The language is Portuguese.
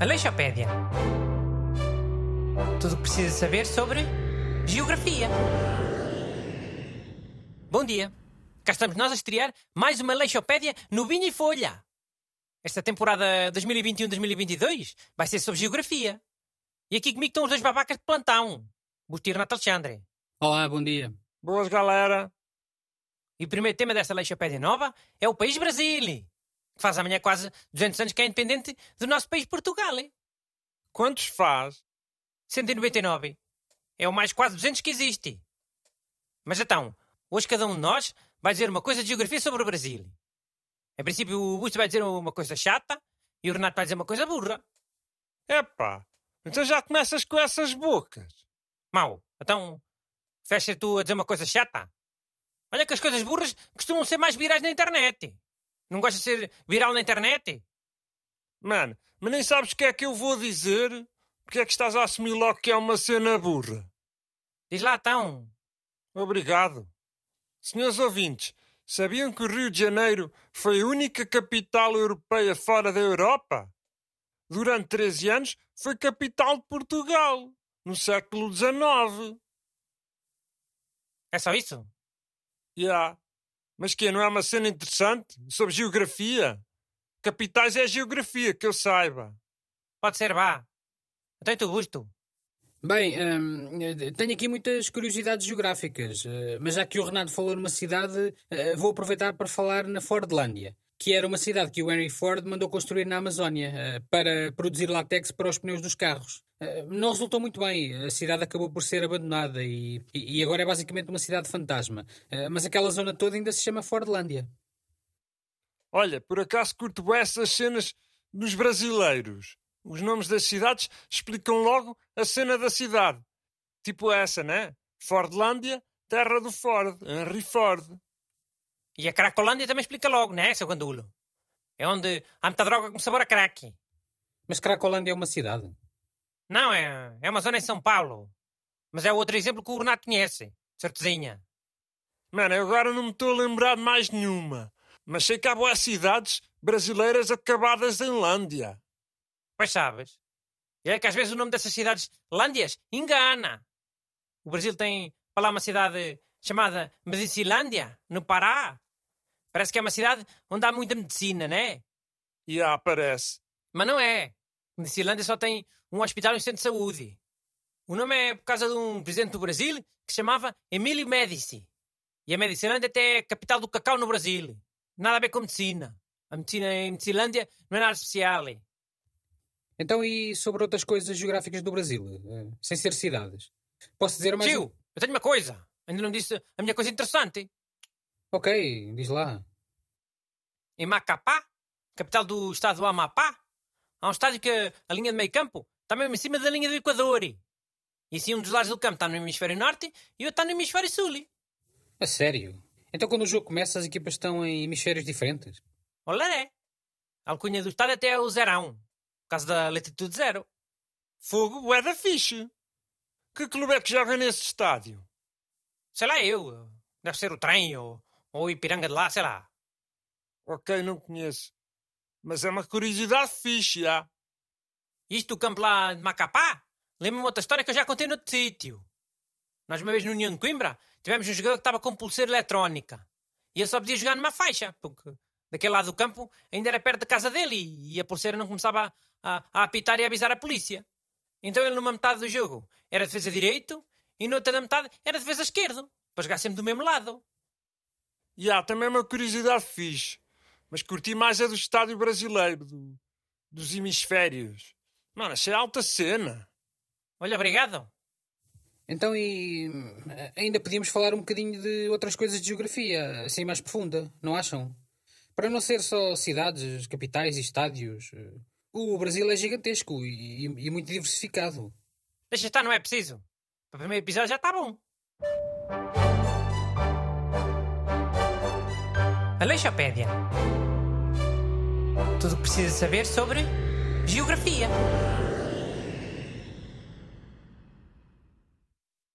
Aleixopédia. Tudo o que precisa saber sobre geografia. Bom dia. Cá estamos nós a estrear mais uma Aleixopédia no Vinho e Folha. Esta temporada 2021-2022 vai ser sobre geografia. E aqui comigo estão os dois babacas de plantão. Busto e Renato Alexandre. Olá, bom dia. Boas, galera. E o primeiro tema desta Aleixopédia nova é o país Brasil. Que faz amanhã quase 200 anos que é independente do nosso país Portugal. hein? Quantos faz? 199. É o mais quase 200 que existe. Mas então, hoje cada um de nós vai dizer uma coisa de geografia sobre o Brasil. Em princípio, o Busto vai dizer uma coisa chata e o Renato vai dizer uma coisa burra. Epá, então já começas com essas bocas. Mau, então fecha tu a dizer uma coisa chata. Olha que as coisas burras costumam ser mais virais na internet. Não gostas de ser viral na internet? Mano, mas nem sabes o que é que eu vou dizer? Porque é que estás a assumir logo que é uma cena burra? Diz lá então. Obrigado. Senhores ouvintes, sabiam que o Rio de Janeiro foi a única capital europeia fora da Europa? Durante 13 anos foi capital de Portugal, no século XIX. É só isso? Já. Mas que não é uma cena interessante sobre geografia? Capitais é geografia, que eu saiba. Pode ser, vá. Então e tu, Busto? Bem, hum, tenho aqui muitas curiosidades geográficas, eh, mas já que o Renato falou numa cidade, eh, vou aproveitar para falar na Fordlândia, que era uma cidade que o Henry Ford mandou construir na Amazónia eh, para produzir látex para os pneus dos carros. Eh, Não resultou muito bem, a cidade acabou por ser abandonada e, e agora é basicamente uma cidade fantasma. Eh, Mas aquela zona toda ainda se chama Fordlândia. Olha, por acaso curto bem essas cenas dos brasileiros. Os nomes das cidades explicam logo a cena da cidade. Tipo essa, né? Fordlândia, terra do Ford, Henry Ford. E a Cracolândia também explica logo, né, seu gandulo? É onde há muita droga com sabor a crack. Mas Cracolândia é uma cidade. Não, é, é uma zona em São Paulo. Mas é outro exemplo que o Renato conhece. Certezinha. Mano, eu agora não me estou a lembrar de mais nenhuma. Mas sei que há boas cidades brasileiras acabadas em Lândia. Pois sabes. E é que às vezes o nome dessas cidades, Lândias, engana. O Brasil tem para lá uma cidade chamada Medicilândia, no Pará. Parece que é uma cidade onde há muita medicina, né? E ah, aparece. Mas não é. Medicilândia só tem um hospital e um centro de saúde. O nome é por causa de um presidente do Brasil que se chamava Emílio Médici. E a Medicilândia até é a capital do cacau no Brasil. Nada a ver com medicina. A medicina em Medicilândia não é nada especial. Então, e sobre outras coisas geográficas do Brasil, eh, sem ser cidades? Posso dizer mais. um? Tio, eu tenho uma coisa. Ainda não disse a minha coisa interessante. Ok, diz lá. Em Macapá, capital do estado do Amapá, há um estádio que a linha de meio campo está mesmo em cima da linha do Equador. E assim um dos lados do campo está no hemisfério norte e o outro está no hemisfério sul. A sério? Então, quando o jogo começa, as equipas estão em hemisférios diferentes? Olha é. A alcunha do estádio até é o zerão. Por causa da latitude zero. Fogo é da fixe. Que clube é que joga nesse estádio? Sei lá eu. Deve ser o trem ou, ou Ipiranga de lá, sei lá. Ok, não conheço. Mas é uma curiosidade fixe, já. Isto do campo lá de Macapá lembra-me outra história que eu já contei noutro sítio. Nós uma vez no União de Coimbra tivemos um jogador que estava com pulseira eletrónica. E ele só podia jogar numa faixa, porque daquele lado do campo ainda era perto da casa dele e a pulseira não começava a, a, a apitar e a avisar a polícia. Então ele numa metade do jogo era defesa direito e noutra da metade era defesa esquerdo, para jogar sempre do mesmo lado. Já, também é uma curiosidade fixe. Mas curti mais a do estádio brasileiro, do- dos hemisférios. Mano, achei alta cena. Olha, obrigado. Então, e eh, ainda podíamos falar um bocadinho de outras coisas de geografia, assim mais profunda, não acham? Para não ser só cidades, capitais e estádios. eh, O Brasil é gigantesco e, e muito diversificado. Deixa estar, não é preciso. Para o primeiro episódio já está bom. Aleixopédia. Tudo o que precisa saber sobre geografia.